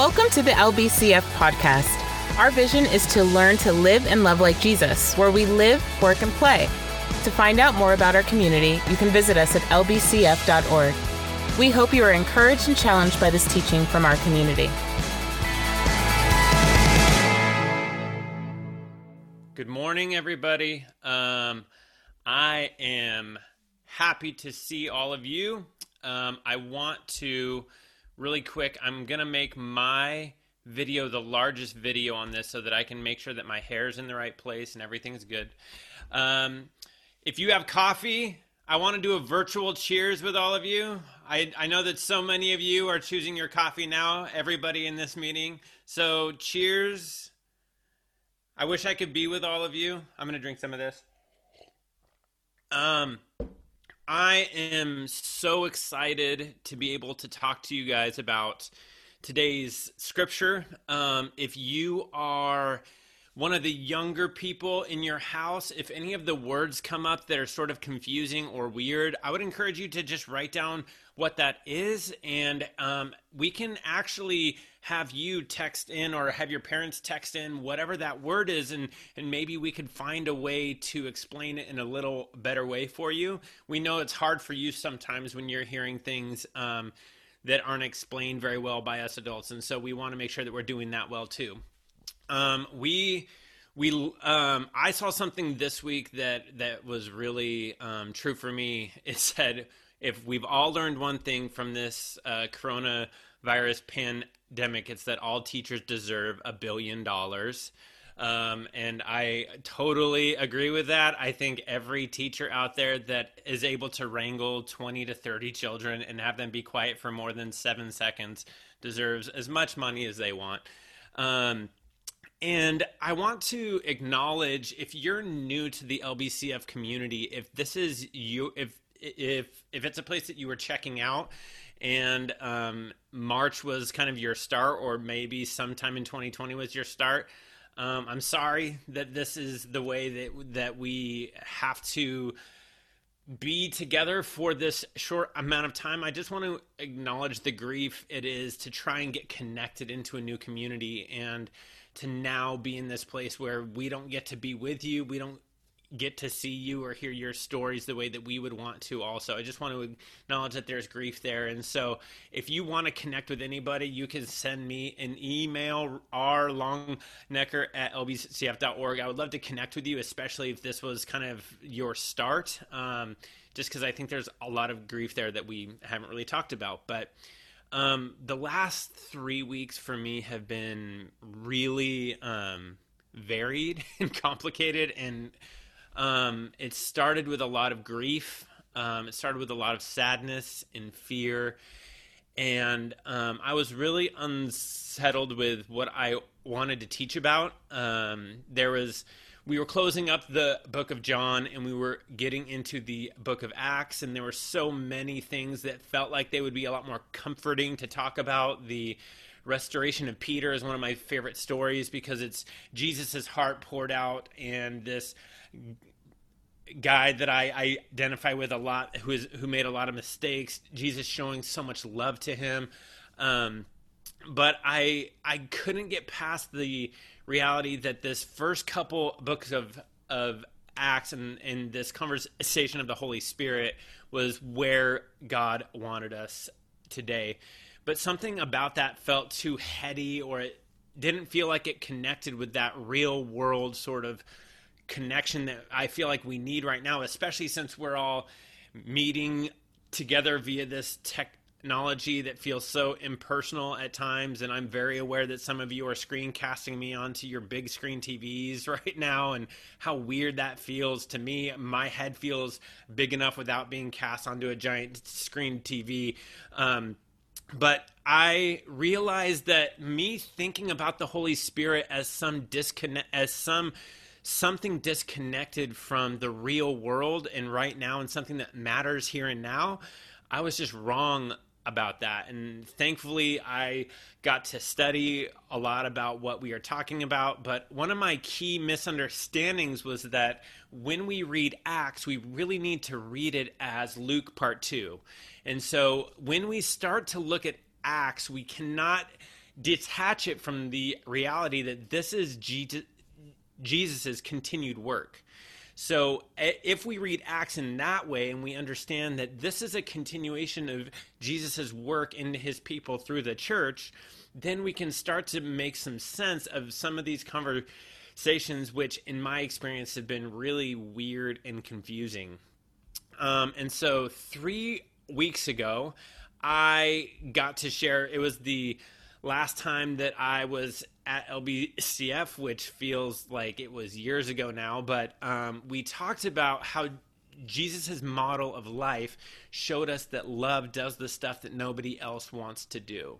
Welcome to the LBCF podcast. Our vision is to learn to live and love like Jesus, where we live, work, and play. To find out more about our community, you can visit us at lbcf.org. We hope you are encouraged and challenged by this teaching from our community. Good morning, everybody. Um, I am happy to see all of you. Um, I want to really quick, I'm going to make my video the largest video on this so that I can make sure that my hair is in the right place and everything's good. Um, if you have coffee, I want to do a virtual cheers with all of you. I, I know that so many of you are choosing your coffee now, everybody in this meeting. So, cheers. I wish I could be with all of you. I'm going to drink some of this. Um, I am so excited to be able to talk to you guys about today's scripture. Um, if you are one of the younger people in your house, if any of the words come up that are sort of confusing or weird, I would encourage you to just write down what that is. And um, we can actually have you text in or have your parents text in whatever that word is and and maybe we could find a way to explain it in a little better way for you we know it's hard for you sometimes when you're hearing things um, that aren't explained very well by us adults and so we want to make sure that we're doing that well too um, we we um, I saw something this week that that was really um, true for me. It said if we've all learned one thing from this uh, coronavirus pandemic, it's that all teachers deserve a billion dollars. Um, and I totally agree with that. I think every teacher out there that is able to wrangle 20 to 30 children and have them be quiet for more than seven seconds deserves as much money as they want. Um, and I want to acknowledge if you're new to the LBCF community, if this is you, if if if it's a place that you were checking out, and um, March was kind of your start, or maybe sometime in 2020 was your start. Um, I'm sorry that this is the way that that we have to be together for this short amount of time. I just want to acknowledge the grief it is to try and get connected into a new community and to now be in this place where we don't get to be with you. We don't get to see you or hear your stories the way that we would want to also. I just want to acknowledge that there's grief there. And so if you want to connect with anybody you can send me an email r longnecker at lbcf.org i would love to connect with you especially if this was kind of your start um, just because i think there's a lot of grief there that we haven't really talked about. But um, the last three weeks for me have been really um, varied and complicated, and um, it started with a lot of grief. Um, it started with a lot of sadness and fear, and um, I was really unsettled with what I wanted to teach about. Um, there was we were closing up the book of John and we were getting into the book of Acts, and there were so many things that felt like they would be a lot more comforting to talk about. The restoration of Peter is one of my favorite stories because it's Jesus' heart poured out, and this guy that I, I identify with a lot, who is who made a lot of mistakes, Jesus showing so much love to him. Um, but I I couldn't get past the reality that this first couple books of of Acts and, and this conversation of the Holy Spirit was where God wanted us today. But something about that felt too heady or it didn't feel like it connected with that real world sort of connection that I feel like we need right now, especially since we're all meeting together via this tech technology that feels so impersonal at times. And i'm very aware that some of you are screencasting me onto your big screen tvs right now and how weird that feels to me. My head feels big enough without being cast onto a giant screen tv um, but I realized that me thinking about the Holy Spirit as some disconnect, as some something disconnected from the real world and right now, and something that matters here and now, I was just wrong about that. And thankfully, I got to study a lot about what we are talking about. But one of my key misunderstandings was that when we read Acts, we really need to read it as Luke part two. And so when we start to look at Acts, we cannot detach it from the reality that this is Jesus' continued work. So if we read Acts in that way and we understand that this is a continuation of Jesus' work into his people through the church, then we can start to make some sense of some of these conversations, which in my experience have been really weird and confusing. Um, and so three weeks ago, I got to share, it was the last time that I was at LBCF, which feels like it was years ago now, but um, we talked about how Jesus' model of life showed us that love does the stuff that nobody else wants to do.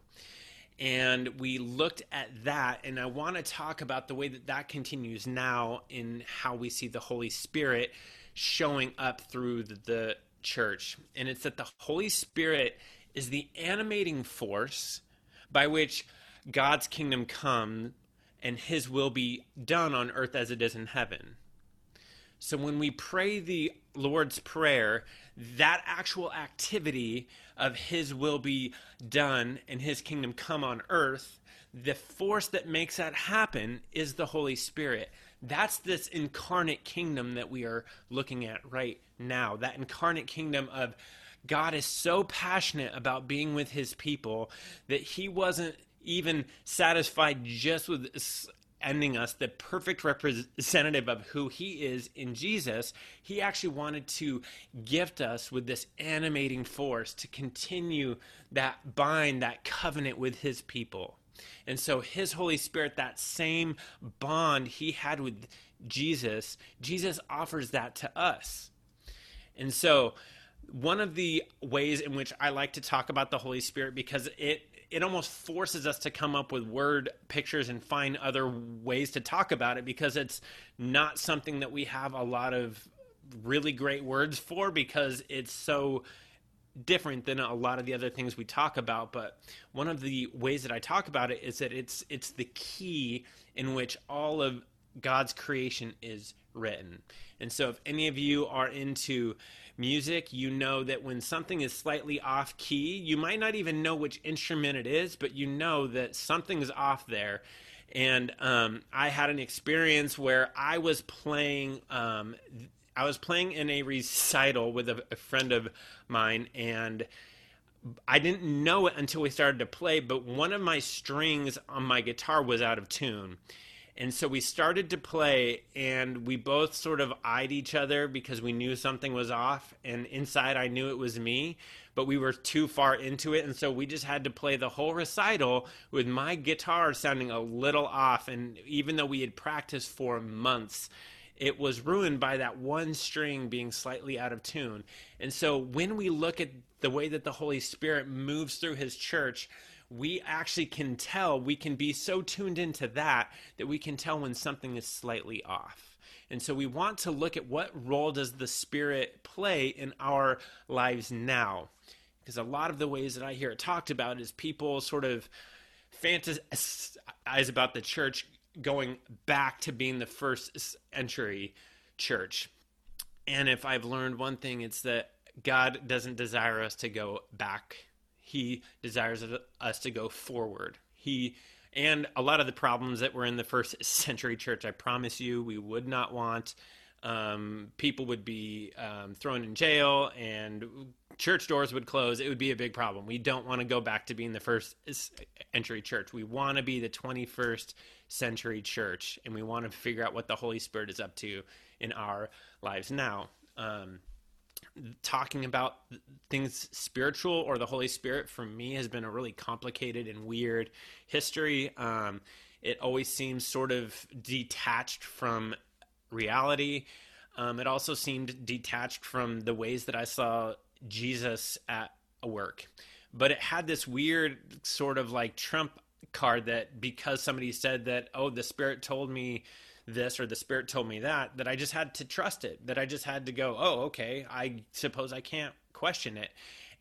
And we looked at that, and I want to talk about the way that that continues now in how we see the Holy Spirit showing up through the, the church. And it's that the Holy Spirit is the animating force by which God's kingdom come and his will be done on earth as it is in heaven. So when we pray the Lord's Prayer, that actual activity of his will be done and his kingdom come on earth, the force that makes that happen is the Holy Spirit. That's this incarnate kingdom that we are looking at right now. That incarnate kingdom of God is so passionate about being with his people that he wasn't even satisfied just with ending us the perfect representative of who he is in Jesus, he actually wanted to gift us with this animating force to continue that bind, that covenant with his people. And so his Holy Spirit, that same bond he had with Jesus, Jesus offers that to us. And so one of the ways in which I like to talk about the Holy Spirit because it it almost forces us to come up with word pictures and find other ways to talk about it because it's not something that we have a lot of really great words for because it's so different than a lot of the other things we talk about but one of the ways that I talk about it is that it's it's the key in which all of God's creation is written. And so if any of you are into music, you know that when something is slightly off key, you might not even know which instrument it is, but you know that something's off there. And um, I had an experience where I was playing. Um, I was playing in a recital with a, a friend of mine, and I didn't know it until we started to play. But one of my strings on my guitar was out of tune, and so we started to play, and we both sort of eyed each other because we knew something was off. And inside, I knew it was me, but we were too far into it. And so we just had to play the whole recital with my guitar sounding a little off. And even though we had practiced for months, it was ruined by that one string being slightly out of tune. And so when we look at the way that the Holy Spirit moves through his church, we actually can tell, we can be so tuned into that that we can tell when something is slightly off. And so we want to look at what role does the Spirit play in our lives now? Because a lot of the ways that I hear it talked about is people sort of fantasize about the church going back to being the first century church. And if I've learned one thing, it's that God doesn't desire us to go back he desires us to go forward. He and a lot of the problems that were in the first century church, I promise you, we would not want. Um, people would be um, thrown in jail and church doors would close. It would be a big problem. We don't want to go back to being the first century church. We want to be the 21st century church, and we want to figure out what the Holy Spirit is up to in our lives now. Um, talking about things spiritual or the Holy Spirit for me has been a really complicated and weird history. Um, it always seems sort of detached from reality. Um, it also seemed detached from the ways that I saw Jesus at work. But it had this weird sort of like trump card that because somebody said that, oh, the Spirit told me this or the spirit told me that that i just had to trust it that i just had to go oh okay i suppose i can't question it.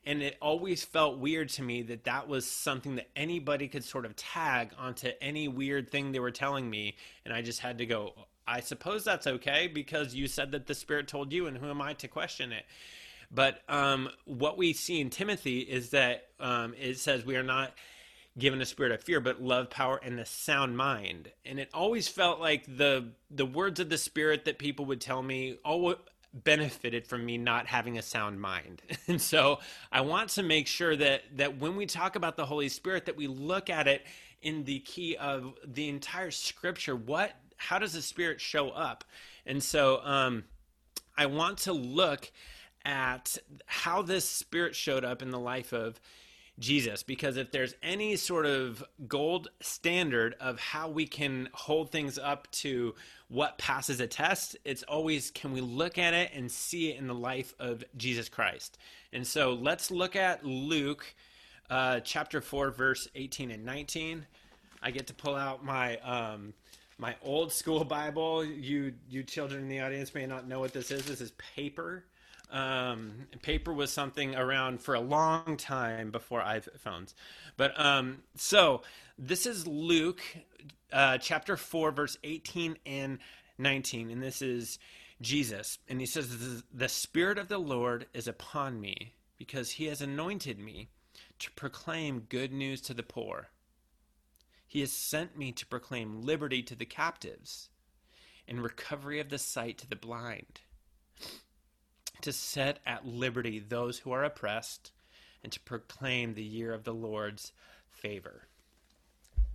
And it always felt weird to me that that was something that anybody could sort of tag onto any weird thing they were telling me and i just had to go i suppose that's okay because you said that the spirit told you and who am i to question it? But um, what we see in timothy is that um, it says we are not given a spirit of fear, but love, power, and a sound mind. And it always felt like the the words of the spirit that people would tell me all benefited from me not having a sound mind. And so I want to make sure that that when we talk about the Holy Spirit that we look at it in the key of the entire scripture. What how does the spirit show up? And so um I want to look at how this spirit showed up in the life of Jesus because if there's any sort of gold standard of how we can hold things up to what passes a test, it's always can we look at it and see it in the life of Jesus Christ. And so let's look at Luke uh, chapter 4, verse 18 and 19. I get to pull out my. Um, my old school Bible. You you children in the audience may not know what this is. This is paper. Um, paper was something around for a long time before iPhones. But um, so this is Luke uh, chapter 4, verse 18 and 19. And this is Jesus. And he says, The Spirit of the Lord is upon me because he has anointed me to proclaim good news to the poor. He has sent me to proclaim liberty to the captives and recovery of the sight to the blind to set at liberty those who are oppressed, and to proclaim the year of the Lord's favor.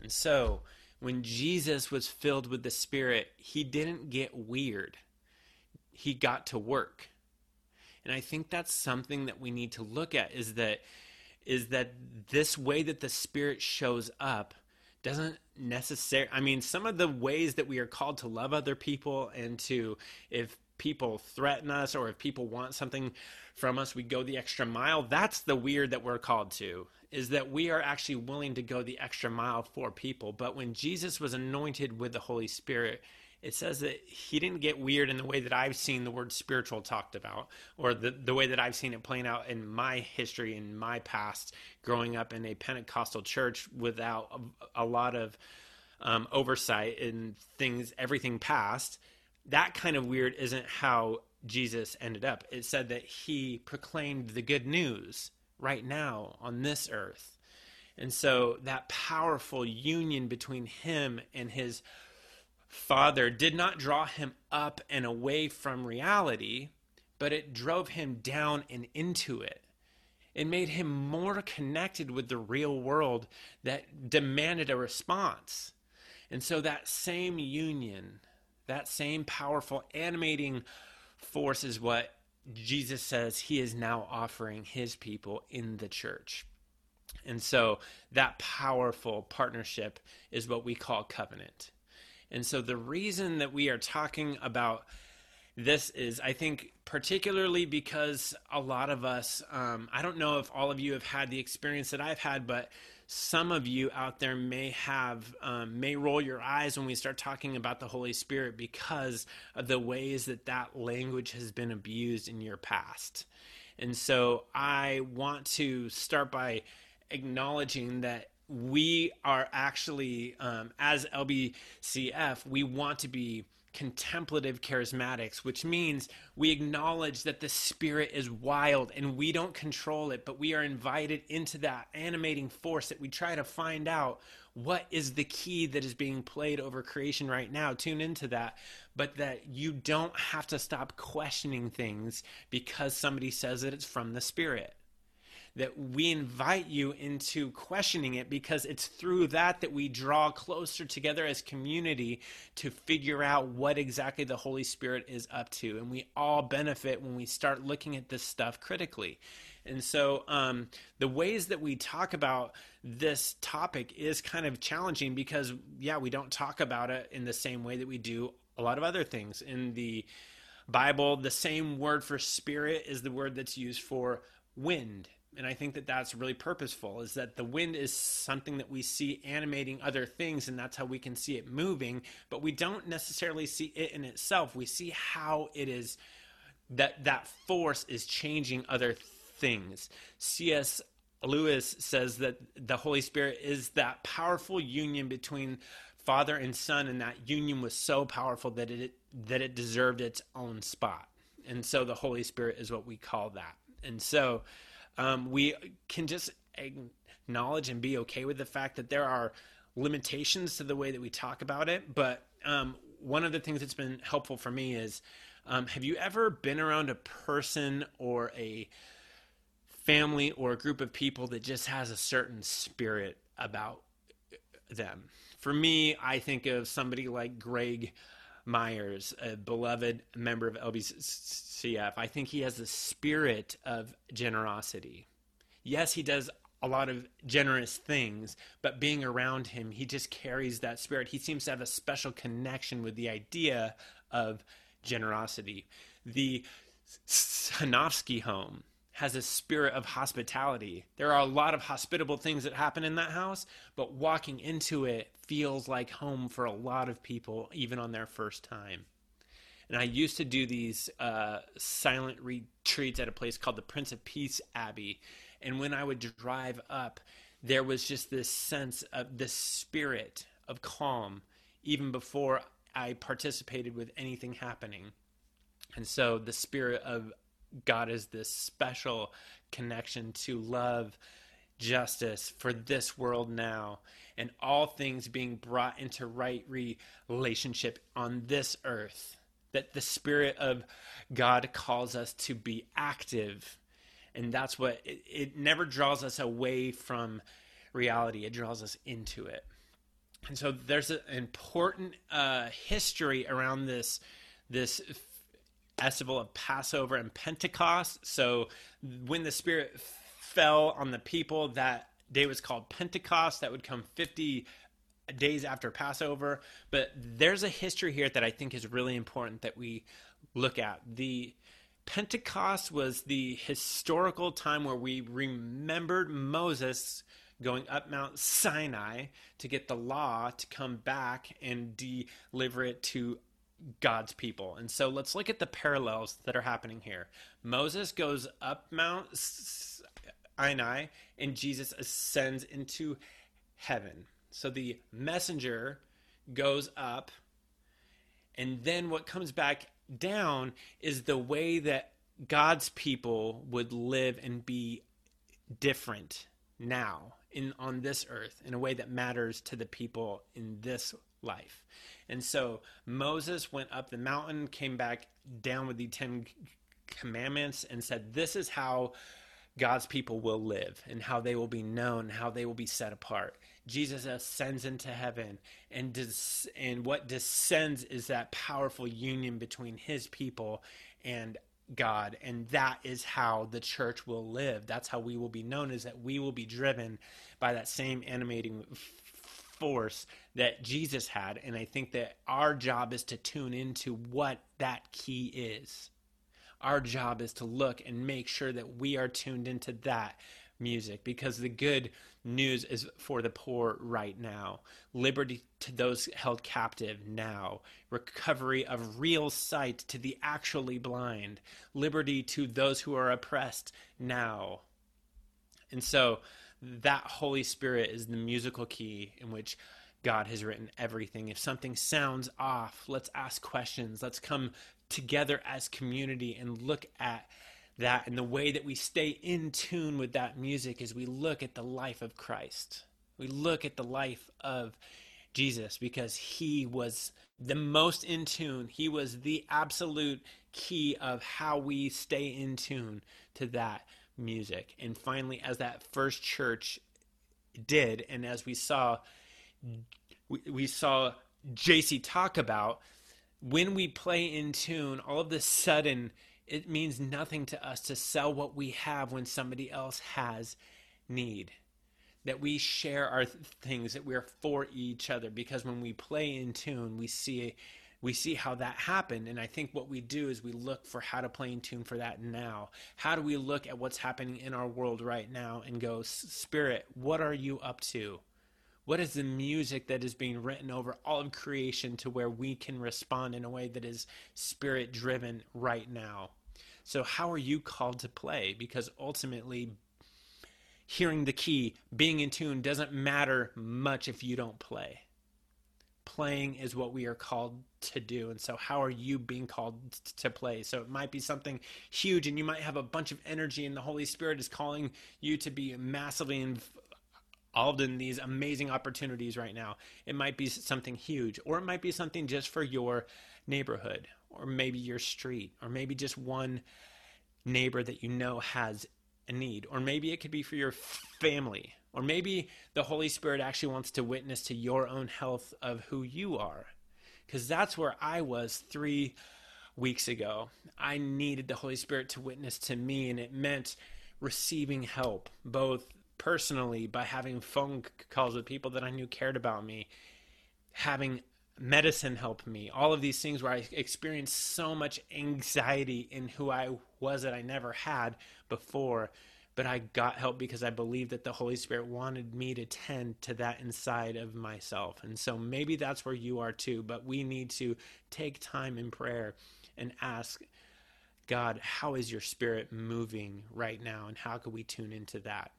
And so, when Jesus was filled with the Spirit, he didn't get weird. He got to work. And I think that's something that we need to look at is that is that this way that the Spirit shows up doesn't necessarily I mean some of the ways that we are called to love other people and to if people threaten us or if people want something from us, we go the extra mile. That's the weird that we're called to, is that we are actually willing to go the extra mile for people. But when Jesus was anointed with the Holy Spirit, it says that he didn't get weird in the way that I've seen the word spiritual talked about, or the, the way that I've seen it playing out in my history, in my past, growing up in a Pentecostal church without a, a lot of um, oversight and things, everything past that kind of weird isn't how Jesus ended up. It said that he proclaimed the good news right now on this earth. And so that powerful union between him and his father did not draw him up and away from reality, but it drove him down and into it. It made him more connected with the real world that demanded a response. And so that same union that same powerful animating force is what Jesus says he is now offering his people in the church. And so that powerful partnership is what we call covenant. And so the reason that we are talking about this is, I think, particularly because a lot of us, um, I don't know if all of you have had the experience that I've had, but some of you out there may have um, may roll your eyes when we start talking about the holy spirit because of the ways that that language has been abused in your past. And so i want to start by acknowledging that we are actually um, as lbcf we want to be contemplative charismatics, which means we acknowledge that the spirit is wild and we don't control it, but we are invited into that animating force that we try to find out what is the key that is being played over creation right now. Tune into that, but that you don't have to stop questioning things because somebody says that it's from the spirit that we invite you into questioning it because it's through that that we draw closer together as community to figure out what exactly the Holy Spirit is up to. And we all benefit when we start looking at this stuff critically. And so um, the ways that we talk about this topic is kind of challenging because, yeah, we don't talk about it in the same way that we do a lot of other things. In the Bible, the same word for spirit is the word that's used for wind and I think that that's really purposeful is that the wind is something that we see animating other things and that's how we can see it moving. But we don't necessarily see it in itself. We see how it is that that force is changing other things. Cs lewis says that the holy spirit is that powerful union between father and son and that union was so powerful that it that it deserved its own spot. And so the holy spirit is what we call that. And so um, we can just acknowledge and be okay with the fact that there are limitations to the way that we talk about it. But um, one of the things that's been helpful for me is um, have you ever been around a person or a family or a group of people that just has a certain spirit about them? For me, I think of somebody like Greg Myers, a beloved member of LBCF. I think he has the spirit of generosity. Yes, he does a lot of generous things, but being around him, he just carries that spirit. He seems to have a special connection with the idea of generosity. The Sanofsky home has a spirit of hospitality. There are a lot of hospitable things that happen in that house, but walking into it feels like home for a lot of people, even on their first time. And I used to do these uh, silent retreats at a place called the Prince of Peace Abbey and when I would drive up, there was just this sense of this spirit of calm, even before I participated with anything happening. And so the spirit of God is this special connection to love, justice for this world now, and all things being brought into right relationship on this earth. That the Spirit of God calls us to be active and that's what it, it never draws us away from reality it draws us into it and so there's an important uh, history around this this festival of passover and pentecost. So when the spirit fell on the people that day was called pentecost. That would come 50 days after passover. But there's a history here that i think is really important that we look at. The Pentecost was the historical time where we remembered Moses going up Mount Sinai to get the law to come back and deliver it to God's people. And so let's look at the parallels that are happening here. Moses goes up Mount Sinai and Jesus ascends into heaven. So the messenger goes up and then what comes back down is the way that God's people would live and be different now in on this earth in a way that matters to the people in this life. And so Moses went up the mountain, came back down with the 10 commandments and said this is how God's people will live and how they will be known, how they will be set apart. Jesus ascends into heaven, and des- and what descends is that powerful union between His people and God, and that is how the church will live. That's how we will be known. Is that we will be driven by that same animating force that Jesus had, and I think that our job is to tune into what that key is. Our job is to look and make sure that we are tuned into that music because the good news is for the poor right now, liberty to those held captive now, recovery of real sight to the actually blind, liberty to those who are oppressed now. And so that Holy Spirit is the musical key in which God has written everything. If something sounds off, let's ask questions. Let's come together as community and look at that and the way that we stay in tune with that music is we look at the life of Christ. We look at the life of Jesus because he was the most in tune. He was the absolute key of how we stay in tune to that music. And finally, as that first church did, and as we saw, we, we saw JC talk about, when we play in tune, all of a sudden it means nothing to us to sell what we have when somebody else has need. That we share our th- things, that we're for each other, because when we play in tune, we see we see how that happened. And I think what we do is we look for how to play in tune for that now. How do we look at what's happening in our world right now and go, Spirit, what are you up to? What is the music that is being written over all of creation to where we can respond in a way that is spirit driven right now? So, how are you called to play? Because ultimately, hearing the key, being in tune doesn't matter much if you don't play. playing is what we are called to do. And so, how are you being called to play? So, it might be something huge, and you might have a bunch of energy, and the Holy Spirit is calling you to be massively involved in these amazing opportunities right now. It might be something huge, or it might be something just for your neighborhood, or maybe your street, or maybe just one neighbor that you know has a need, or maybe it could be for your family or maybe the Holy Spirit actually wants to witness to your own health of who you are. Because that's where I was three weeks ago. I needed the Holy Spirit to witness to me, and it meant receiving help, both personally by having phone calls with people that I knew cared about me, having medicine help me, all of these things where I experienced so much anxiety in who I was that I never had before but I got help because I believed that the Holy Spirit wanted me to tend to that inside of myself. And so maybe that's where you are too, but we need to take time in prayer and ask God, how is your spirit moving right now? And how can we tune into that?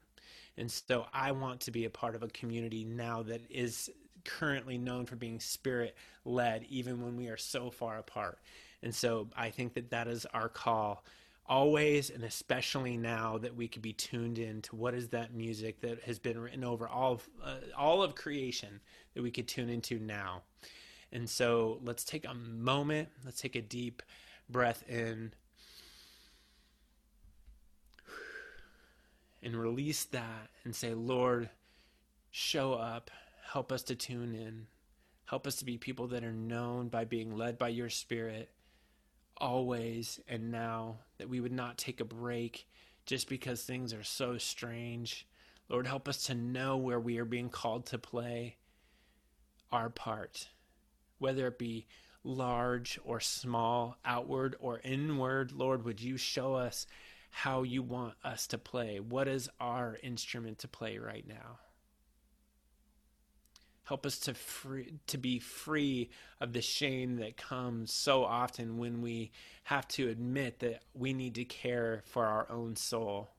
And so I want to be a part of a community now that is currently known for being spirit led, even when we are so far apart. And so I think that that is our call always and especially now that we could be tuned in to what is that music that has been written over all of, uh, all of creation that we could tune into now. And so let's take a moment, let's take a deep breath in. And release that and say, Lord, show up, help us to tune in, help us to be people that are known by being led by your spirit always and now, that we would not take a break just because things are so strange. Lord, help us to know where we are being called to play our part, whether it be large or small, outward or inward. Lord, would you show us how you want us to play? What is our instrument to play right now? Help us to free, to be free of the shame that comes so often when we have to admit that we need to care for our own soul.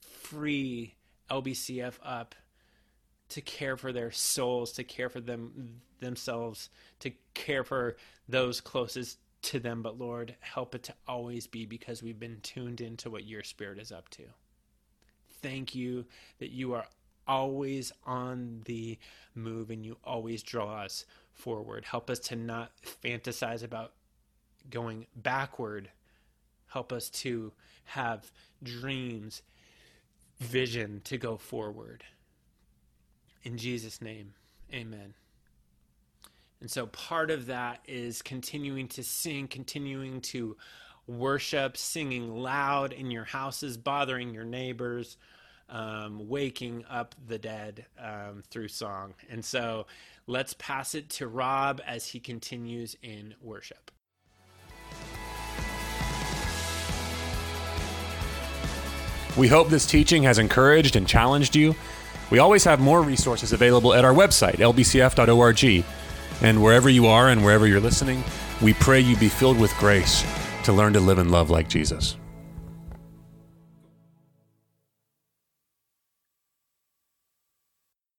Free LBCF up to care for their souls, to care for them themselves, to care for those closest to them. But Lord, help it to always be because we've been tuned into what your spirit is up to. Thank you that you are always on the move and you always draw us forward. Help us to not fantasize about going backward. Help us to have dreams, vision to go forward. In Jesus' name, amen. And so part of that is continuing to sing, continuing to worship, singing loud in your houses, bothering your neighbors um, waking up the dead um, through song. And so let's pass it to Rob as he continues in worship. We hope this teaching has encouraged and challenged you. We always have more resources available at our website, lbcf.org. And wherever you are and wherever you're listening, we pray you be filled with grace to learn to live and love like Jesus.